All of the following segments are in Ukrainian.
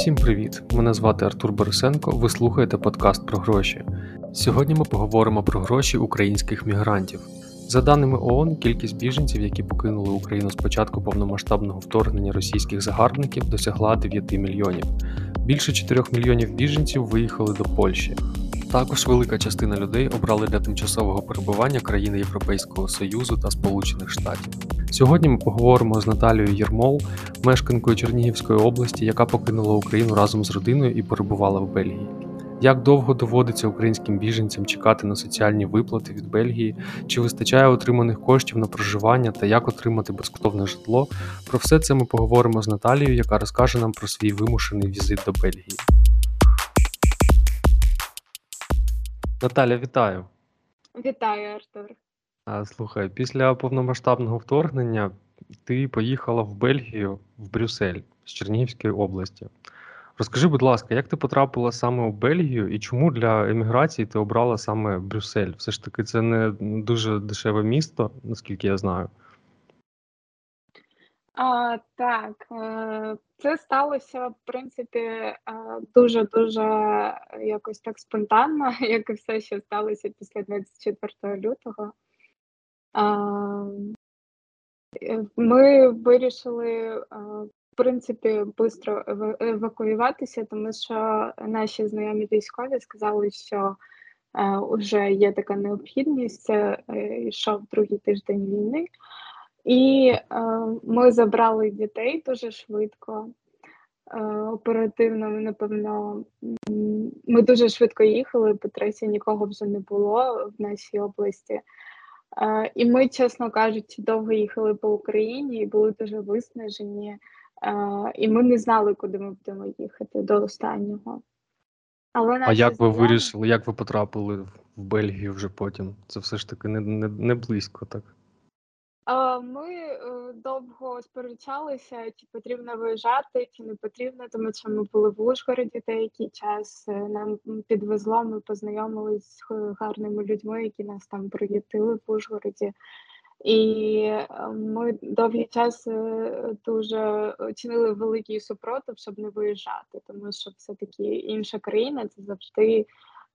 Всім привіт! Мене звати Артур Борисенко. Ви слухаєте подкаст про гроші. Сьогодні ми поговоримо про гроші українських мігрантів. За даними ООН, кількість біженців, які покинули Україну з початку повномасштабного вторгнення російських загарбників, досягла 9 мільйонів. Більше 4 мільйонів біженців виїхали до Польщі. Також велика частина людей обрали для тимчасового перебування країни Європейського Союзу та Сполучених Штатів. Сьогодні ми поговоримо з Наталією Єрмол, мешканкою Чернігівської області, яка покинула Україну разом з родиною і перебувала в Бельгії. Як довго доводиться українським біженцям чекати на соціальні виплати від Бельгії, чи вистачає отриманих коштів на проживання та як отримати безкоштовне житло? Про все це ми поговоримо з Наталією, яка розкаже нам про свій вимушений візит до Бельгії. Наталя, вітаю. Вітаю, Артур. Слухай, після повномасштабного вторгнення ти поїхала в Бельгію, в Брюссель з Чернігівської області. Розкажи, будь ласка, як ти потрапила саме у Бельгію і чому для еміграції ти обрала саме Брюссель? Все ж таки, це не дуже дешеве місто, наскільки я знаю. А, Так, е, це сталося, в принципі, дуже дуже якось так спонтанно, як і все, що сталося після 24 лютого. Е, ми вирішили, принципі, швидко евакуюватися, тому що наші знайомі військові сказали, що вже є така необхідність. Це е, йшов другий тиждень війни. І е, ми забрали дітей дуже швидко, е, оперативно, напевно, ми дуже швидко їхали, по трасі нікого вже не було в нашій області. Е, і ми, чесно кажучи, довго їхали по Україні і були дуже виснажені, е, і ми не знали, куди ми будемо їхати до останнього. Але А як ви вирішили, як ви потрапили в Бельгію вже потім? Це все ж таки не, не, не близько, так? Ми е, довго сперечалися, чи потрібно виїжджати, чи не потрібно, тому що ми були в Ужгороді деякий час. Е, нам підвезло, ми познайомилися з гарними людьми, які нас там приютили в Ужгороді. І е, ми довгий час дуже чинили великий супротив, щоб не виїжджати, тому що все-таки інша країна це завжди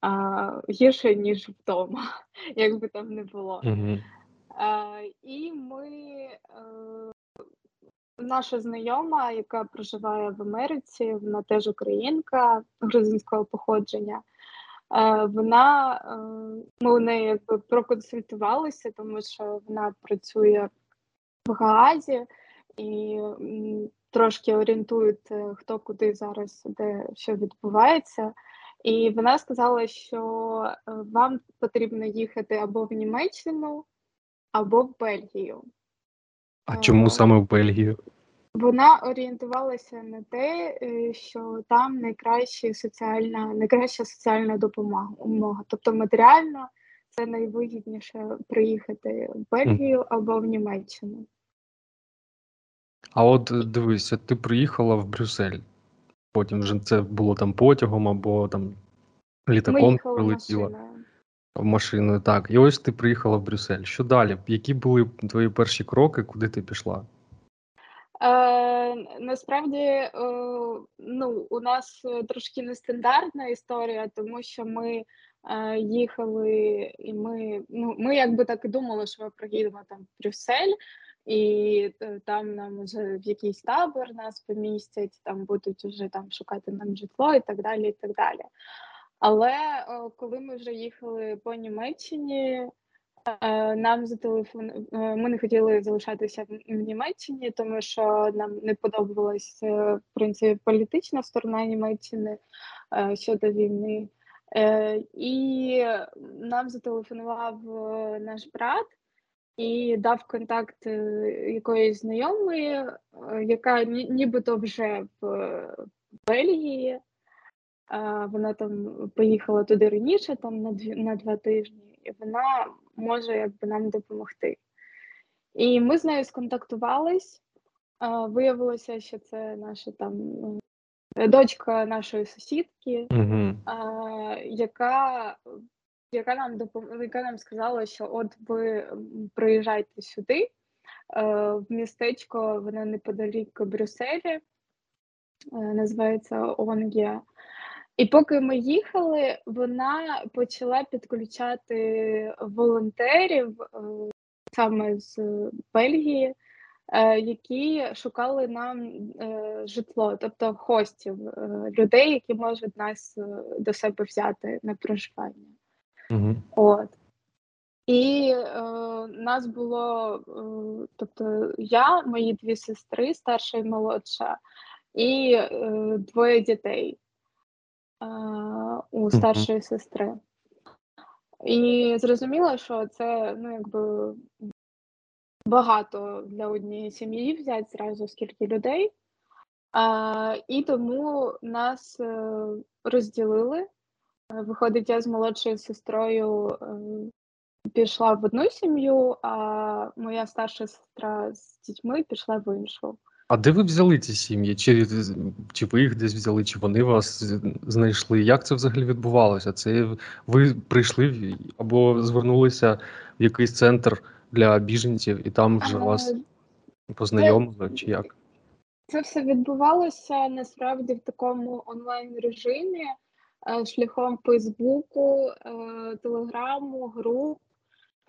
а, гірше, ніж вдома, як би там не було. Угу. І ми, е, наша знайома, яка проживає в Америці, вона теж українка грузинського походження. Е, вона е, ми у неї якби проконсультувалися, тому що вона працює в Гаазі і трошки орієнтують, хто куди зараз, де що відбувається. І вона сказала, що вам потрібно їхати або в Німеччину, або в Бельгію. А чому е, саме в Бельгію? Вона орієнтувалася на те, е, що там найкраща соціальна, найкраща соціальна допомога. Тобто матеріально це найвигідніше приїхати в Бельгію або в Німеччину. А от дивися, ти приїхала в Брюссель. Потім вже це було там потягом або там літаком прилетіла. В машиною, так. І ось ти приїхала в Брюссель. Що далі? Які були твої перші кроки, куди ти пішла? Е, Насправді, е, ну, у нас трошки нестандартна історія, тому що ми е, їхали, і ми ну, ми якби так і думали, що ми приїдемо там в Брюссель, і е, там нам вже в якийсь табор нас помістять, там будуть вже там шукати нам житло і так далі. і так далі. Але коли ми вже їхали по Німеччині, е, нам зателефон... Е, ми не хотіли залишатися в, Німеччині, тому що нам не подобалася в принципі політична сторона Німеччини е, щодо війни. Е, І нам зателефонував е, наш брат. І дав контакт е, якоїсь знайомої, яка нібито вже в Бельгії, вона там поїхала туди раніше, там на дві на два тижні, і вона може якби нам допомогти. І ми з нею сконтактувались. Виявилося, що це наша там дочка нашої сусідки, угу. яка яка нам допом... яка нам сказала, що от ви приїжджайте сюди, в містечко, вона неподалік Брюсселі. називається ОНГ. І поки ми їхали, вона почала підключати волонтерів саме з Бельгії, які шукали нам житло, тобто хостів, людей, які можуть нас до себе взяти на проживання. Угу. От. І е, нас було, е, тобто я, мої дві сестри, старша і молодша, і е, двоє дітей е, у старшої сестри. І зрозуміло, що це ну, якби багато для однієї сім'ї взяти зразу скільки людей. Е, і тому нас е, розділили. Виходить, я з молодшою сестрою е, пішла в одну сім'ю, а моя старша сестра з дітьми пішла в іншу. А де ви взяли ці сім'ї? Чи чи ви їх десь взяли, чи вони вас знайшли? Як це взагалі відбувалося? Це ви прийшли або звернулися в якийсь центр для біженців і там вже вас познайомили, чи як? Це все відбувалося насправді в такому онлайн режимі, е, шляхом Фейсбуку, е, Телеграму, груп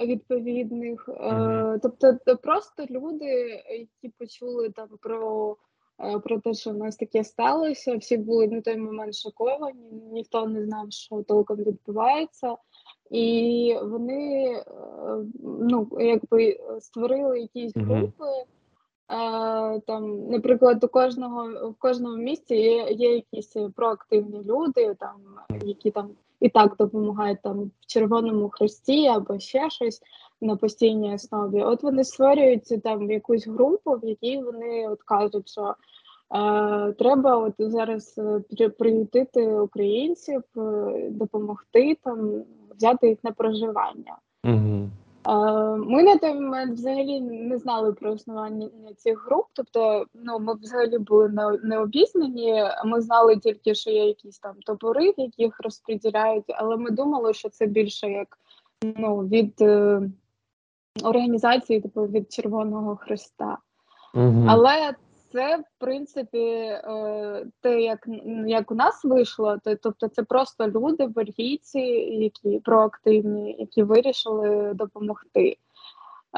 відповідних. Е, тобто просто люди, які почули там про е, про те, що в нас таке сталося, всі були на той момент шоковані, ніхто не знав, що толком відбувається. І вони е, ну, якби створили якісь групи. Там, наприклад, у кожного в кожному місті є є якісь проактивні люди, там які там і так допомагають там в Червоному Хресті або ще щось на постійній основі. От вони створюють там якусь групу, в якій вони от кажуть, що е, треба от зараз е, приютити українців, е, допомогти там, взяти їх на проживання. Угу. Ми на той момент взагалі не знали про існування цих груп, тобто ну ми взагалі були не, обізнані. Ми знали тільки, що є якісь там табори, в яких розподіляють, але ми думали, що це більше як ну від е, організації, типу від Червоного Христа. Угу. Але це, в принципі, е, те, як як у нас вийшло, то тобто це просто люди, бельгійці, які проактивні, які вирішили допомогти.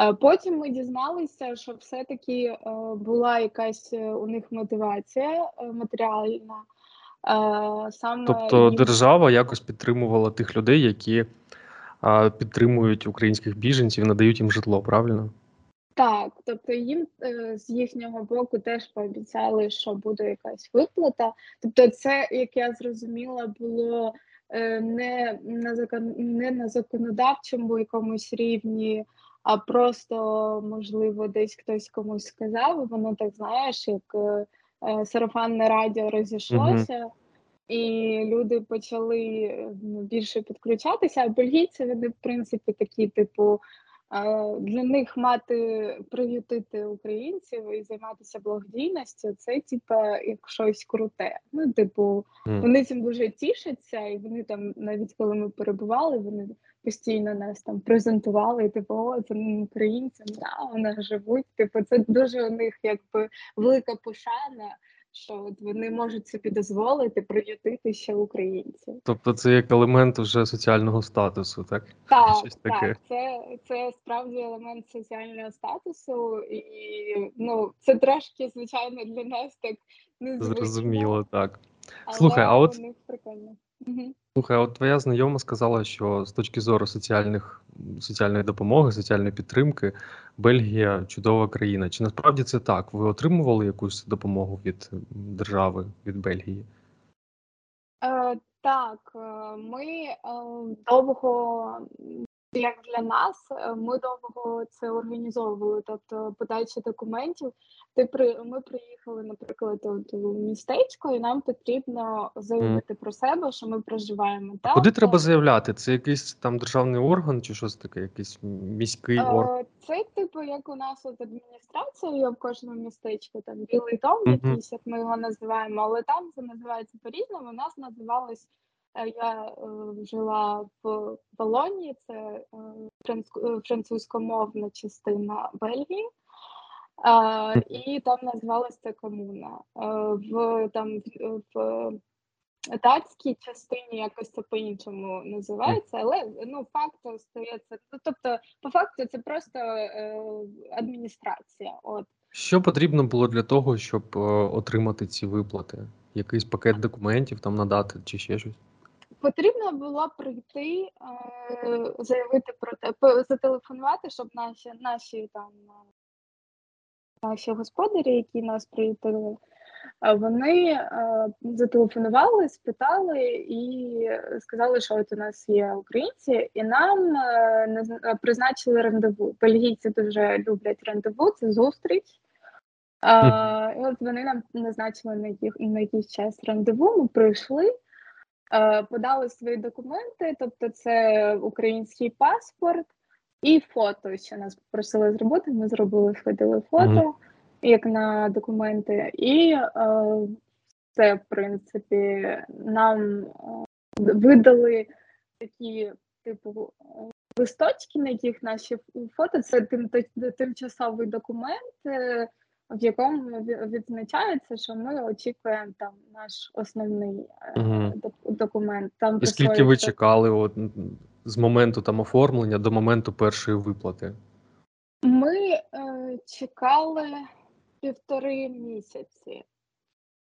Е, потім ми дізналися, що все-таки е, була якась у них мотивація матеріальна. Саме Тобто їм... держава якось підтримувала тих людей, які підтримують українських біженців, надають їм житло, правильно? Так, тобто їм е, з їхнього боку теж пообіцяли, що буде якась виплата. Тобто, це, як я зрозуміла, було е, не на закон, не на законодавчому якомусь рівні, а просто, можливо, десь хтось комусь сказав. Воно так знаєш, як е, сарафанне радіо розійшлося. Mm-hmm. І люди почали більше підключатися. А бельгійці вони, в принципі, такі, типу, для них мати приютити українців і займатися благодійністю, це типа як щось круте. Ну, типу, mm. вони цим дуже тішаться, і вони там, навіть коли ми перебували, вони постійно нас там презентували. і, Типу, о, це українці, да, нас живуть. Типу, це дуже у них якби велика пошана що от вони можуть собі дозволити приютитися ще українців. Тобто це як елемент вже соціального статусу, так? Так, Щось таке. так, це це справді елемент соціального статусу, і ну це трошки, звичайно, для нас так незвично. Зрозуміло, так. Але Слухай, а от прикольно. Слухай, от твоя знайома сказала, що з точки зору соціальних соціальної допомоги, соціальної підтримки, Бельгія чудова країна. Чи насправді це так? Ви отримували якусь допомогу від держави, від Бельгії? Е, Так, е, ми е, довго як для нас, е, ми довго це організовували, тобто подача документів. Ти при ми приїхали, наприклад, от у містечко, і нам потрібно заявити mm. про себе, що ми проживаємо. А Куди треба заявляти? Це якийсь там державний орган чи щось таке, якийсь міський орган? Це типу, як у нас от адміністрація є в кожному містечку, там білий дом, mm-hmm. якийсь, як ми його називаємо, але там це називається по-різному. У нас називалось Е, я е, жила в Болоні, це е, французькомовна частина Бельгії. І там називалася комуна. Е, в там в, датській частині якось це по-іншому називається, але ну факт остається. Ну, тобто, по факту, це просто е, адміністрація. От Що потрібно було для того, щоб е, отримати ці виплати? Якийсь пакет документів там надати чи ще щось? Потрібно було прийти, е, заявити про те, зателефонувати, щоб наші наші там е, наші господарі, які нас приїтили, е, вони зателефонували, спитали і сказали, що от у нас є українці, і нам призначили рандеву. Бельгійці дуже люблять рандеву, це зустріч. І от вони нам назначили на, якийсь час рандеву. Ми прийшли, подали свої документи, тобто це український паспорт і фото. Ще нас попросили зробити. Ми зробили, сходили фото, Мгм. як на документи, і е, це, в принципі, нам е, видали такі, типу, е, листочки, на яких наші фото. Це тим, тимчасовий документ. В якому відзначається, що ми очікуємо там наш основний док- документ. Там І скільки ви чекали от, з моменту там оформлення до моменту першої виплати? Ми е, чекали півтори місяці,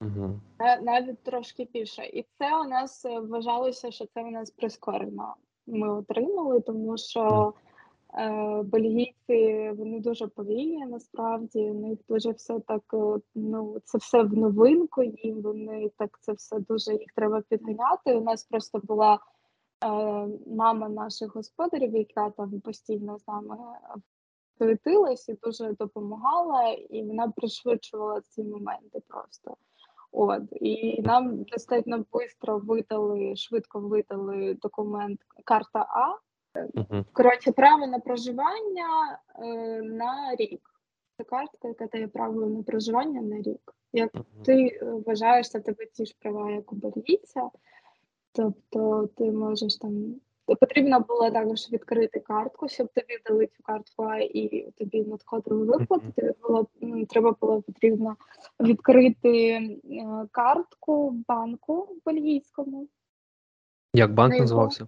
Угу. навіть трошки більше. І це у нас е, вважалося, що це у нас прискорено. Ми отримали, тому що бельгійці вони дуже повільні насправді. У них дуже все так. е, Ну це все в новинку. Їм вони так це все дуже їх треба підганяти. У нас просто була е, мама наших господарів, яка там постійно з нами суетилась і дуже допомагала, і вона пришвидшувала ці моменти просто. От і нам достатньо швидко видали, швидко видали документ карта А. Угу. Коротше, право на проживання е, на рік. Це картка, яка дає право на проживання на рік. Як ти е, вважаєш, що тебе ті ж права, як у бельгійця, тобто ти можеш там. Потрібно було також відкрити картку, щоб тобі дали цю картку, і тобі надходили виплати. Тобі було треба було потрібно відкрити е, картку в банку бельгійському. Як банк На його- називався?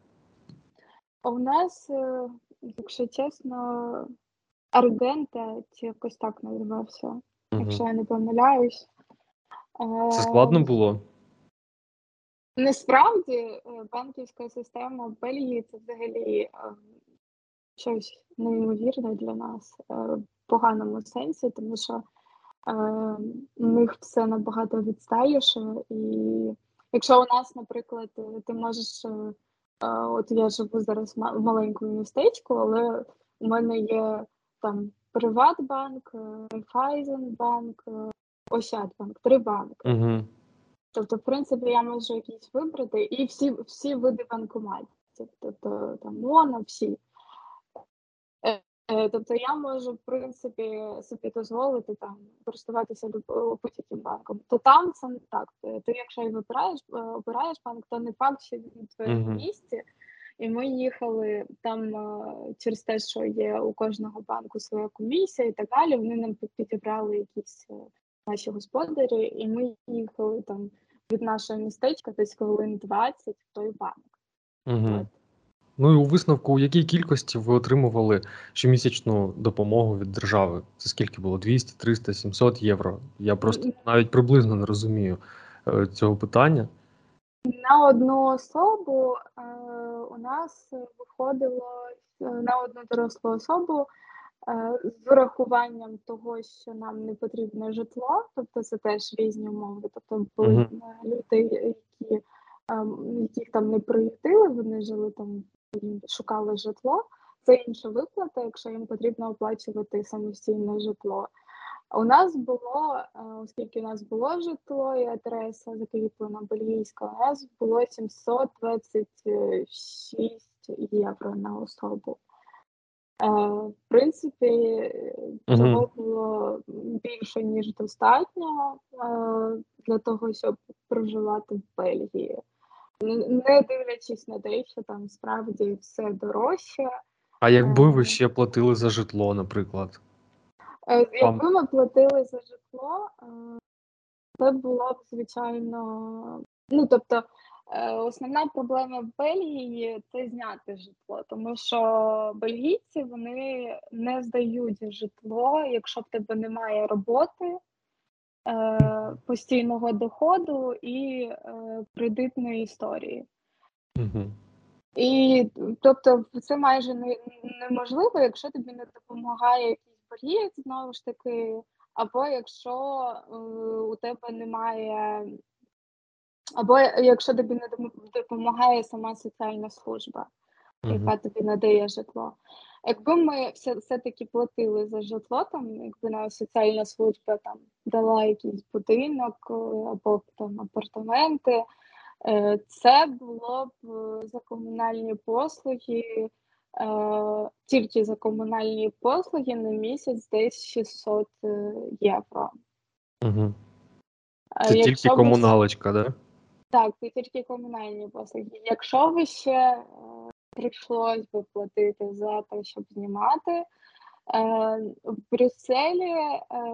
А у нас, е, якщо чесно, Аргента чи якось так називався, Угу. якщо я не помиляюсь. Це складно було? Насправді е, банківська система Бельгії це взагалі е, щось неймовірне для нас в поганому сенсі, тому що у них все набагато відстаюше. І якщо у нас, наприклад, ти можеш, от я живу зараз в маленькому містечку, але у мене є там Приватбанк, е, Райфайзенбанк, е, Ощадбанк, три банки. Угу. Тобто, в принципі, я можу якісь вибрати і всі, всі види банкоматів, тобто там МОНа, всі. Е, е, Тобто я можу, в принципі, собі дозволити там користуватися будь-яким банком. То там це не так. Ти, ти якщо і вибираєш, е, обираєш банк, то не факт, що він в твоєму Мгм. місці. І ми їхали там е, через те, що є у кожного банку своя комісія і так далі. Вони нам підібрали якісь е, наші господарі, і ми їхали там від нашого містечка десь хвилин 20 в той банк. Угу. От. Ну і у висновку, у якій кількості ви отримували щомісячну допомогу від держави? Це скільки було? 200, 300, 700 євро? Я просто навіть приблизно не розумію е, цього питання. На одну особу е, у нас виходило е, на одну дорослу особу е, з урахуванням того, що нам не потрібно житло, тобто це теж різні умови. Тобто були е, люди, які ем, яких там не приїздили, вони жили там, шукали житло. Це інша виплата, якщо їм потрібно оплачувати самостійне житло. У нас було, е, оскільки у нас було житло і адреса закріплена бельгійська, у нас було 726 євро на особу. Е, В принципі, цього було більше, ніж достатньо е, для того, щоб проживати в Бельгії. Не дивлячись на те, що там справді все дорожче. А якби ви Е. ще платили за житло, наприклад? Е, якби ми платили за житло, е, це було б звичайно. Ну тобто, е, основна проблема в Бельгії це зняти житло, тому що бельгійці вони не здають житло, якщо в тебе немає роботи, постійного доходу і кредитної історії. Угу. І тобто, це майже не, неможливо, якщо тобі не допомагає якийсь бар'єр, знову ж таки, або якщо е, у тебе немає, або якщо тобі не допомагає сама соціальна служба, яка тобі надає житло. Якби ми все, все-таки платили за житло, там, якби на соціальна служба там дала якийсь будинок е, або там апартаменти. Е, це було б е, за комунальні послуги, тільки за комунальні послуги на місяць десь 600 євро. Угу. Це Якщо тільки комуналочка, так? Да? Так, це тільки комунальні послуги. Якщо ви ще прийшлось би платити за те, щоб знімати. В Брюсселі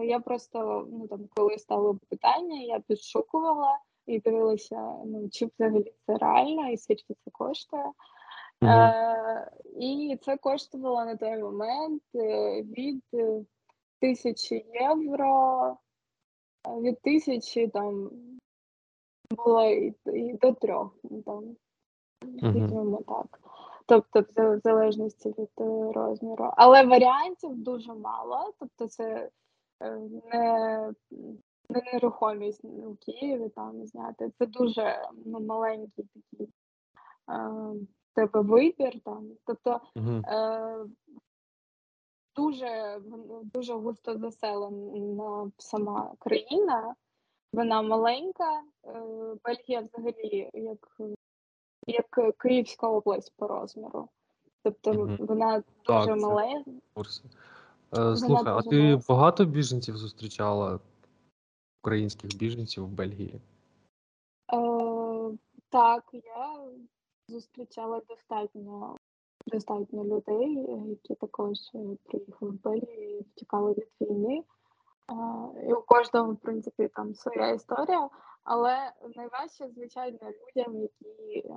я просто ну там, коли стало питання, я підшукувала і дивилася, ну чи взагалі це реально, і скільки це коштує. Mm -hmm. Е, І це коштувало на той момент е, від тисячі євро, е, від тисячі там було і, і до трьох. Ну, там, mm -hmm. так. Тобто, в залежності від е, розміру. Але варіантів дуже мало. Тобто, це не не нерухомість у Києві там зняти. Це дуже ну, маленький такий е, тебе вибір там. Тобто е, дуже дуже густо заселена сама країна, вона маленька. Е, Бельгія взагалі як як Київська область по розміру. Тобто mm вона дуже так, маленька. Е, слухай, а ти багато біженців зустрічала українських біженців в Бельгії? Е, Так, я зустрічала достатньо достатньо людей, які також приїхали в Бельгію і втікали від війни. Е, і у кожного, в принципі, там своя історія, але найважче, звичайно, людям, які е,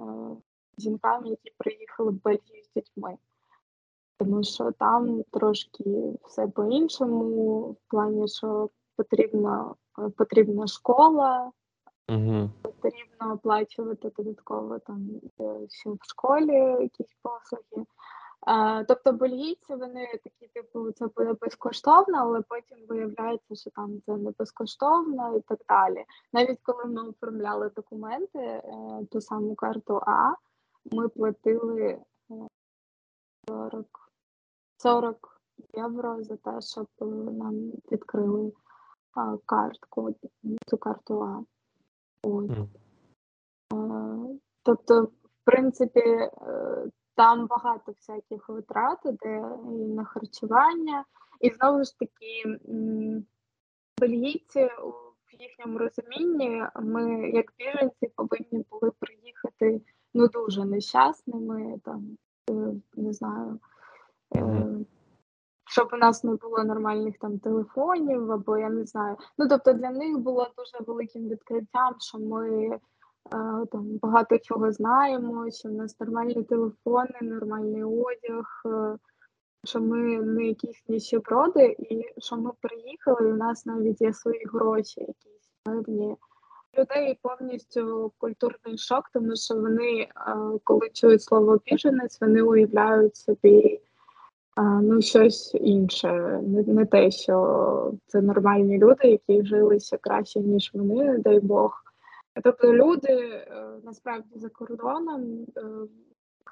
жінкам, які приїхали в Бельгію з дітьми. Тому що там трошки все по-іншому, в плані, що потрібна потрібна школа, угу. потрібно оплачувати додатково там е, ще в школі якісь послуги. Тобто бельгійці вони такі, типу, це буде безкоштовно, але потім виявляється, що там це не безкоштовно і так далі. Навіть коли ми оформляли документи, е, ту саму карту А, ми платили 40 е, 40 євро за те, щоб нам відкрили картку, цю карту А. От. Mm. Тобто, в принципі, е, там багато всяких витрат, де і на харчування, і знову ж таки, бельгійці в їхньому розумінні, ми, як біженці, повинні були приїхати ну дуже нещасними, там, е, не знаю. Mm щоб у нас не було нормальних там телефонів, або я не знаю. Ну тобто для них було дуже великим відкриттям, що ми е, там багато чого знаємо, що в нас нормальні телефони, нормальний одяг, е, що ми не якісь ніщеброди, і що ми приїхали, і у нас навіть є свої гроші, якісь певні. Людей повністю культурний шок, тому що вони, е, коли чують слово біженець, вони уявляють собі ну щось інше, не, те, що це нормальні люди, які жили ще краще, ніж вони, дай Бог. Тобто люди е, насправді за кордоном е,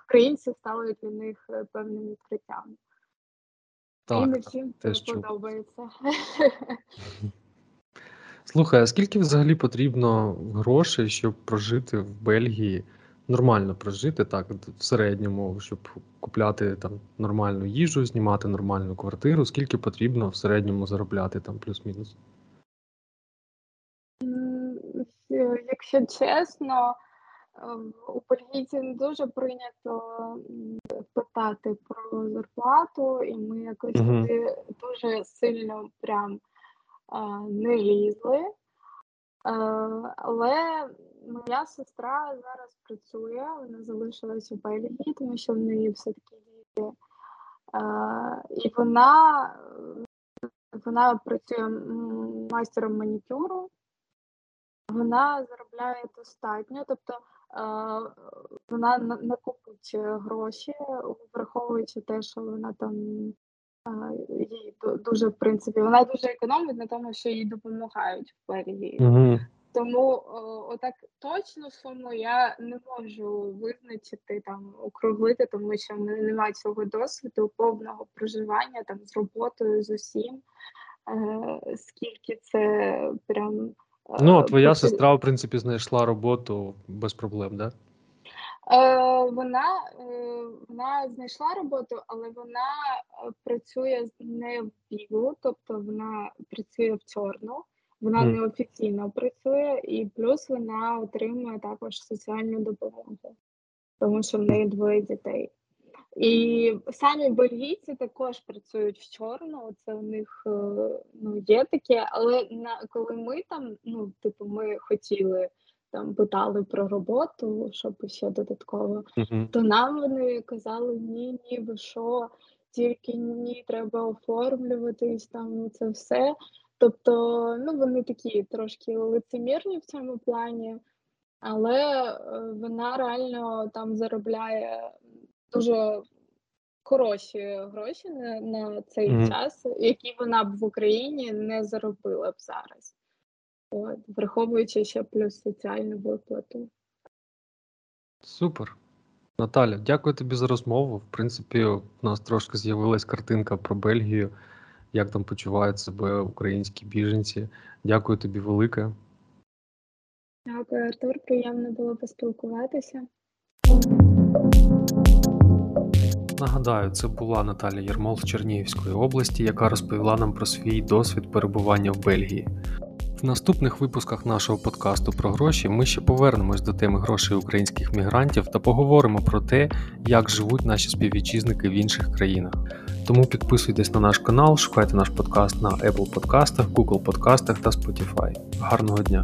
українці стали для них е, певним відкриттям. Так, І не всім це подобається. Слухай, а скільки взагалі потрібно грошей, щоб прожити в Бельгії? нормально прожити так, в середньому, щоб купляти там нормальну їжу, знімати нормальну квартиру, скільки потрібно в середньому заробляти там плюс-мінус? Якщо чесно, у бельгійців не дуже прийнято питати про зарплату, і ми якось туди дуже сильно прям не лізли. Е, але моя сестра зараз працює, вона залишилась у Бельгії, тому що в неї все-таки діти. Е, і вона вона працює майстером манікюру, вона заробляє достатньо, тобто е, вона накопить гроші, враховуючи те, що вона там їй дуже в принципі вона дуже економить на тому, що їй допомагають в Бельгії. Угу. Тому о, отак точно суму я не можу визначити там округлити, тому що в мене немає цього досвіду повного проживання там з роботою з усім. Е, Скільки це прям Ну, а твоя потрібно. сестра, в принципі, знайшла роботу без проблем, да? Е, Вона е, вона знайшла роботу, але вона е, працює не в бігу, тобто вона працює в чорну, вона Мгм. неофіційно працює, і плюс вона отримує також соціальну допомогу, тому що в неї двоє дітей. І самі бельгійці також працюють в чорну, це у них е, ну, є таке, але на коли ми там, ну, типу, ми хотіли там питали про роботу, щоб ще додатково, Угу. то нам вони казали: ні, ні, ви що, тільки ні, треба оформлюватись, там це все. Тобто, ну вони такі трошки лицемірні в цьому плані, але е, вона реально там заробляє дуже хороші гроші на, на цей Мгм. час, які вона б в Україні не заробила б зараз. От, враховуючи ще плюс соціальну виплату. Супер. Наталя, дякую тобі за розмову. В принципі, у нас трошки з'явилась картинка про Бельгію, як там почувають себе українські біженці. Дякую тобі велике. Дякую, Артур. Приємно було поспілкуватися. Нагадаю, це була Наталя Єрмол з Чернігівської області, яка розповіла нам про свій досвід перебування в Бельгії. В наступних випусках нашого подкасту про гроші ми ще повернемось до теми грошей українських мігрантів та поговоримо про те, як живуть наші співвітчизники в інших країнах. Тому підписуйтесь на наш канал, шукайте наш подкаст на Apple подкастах, Google подкастах та Spotify. Гарного дня!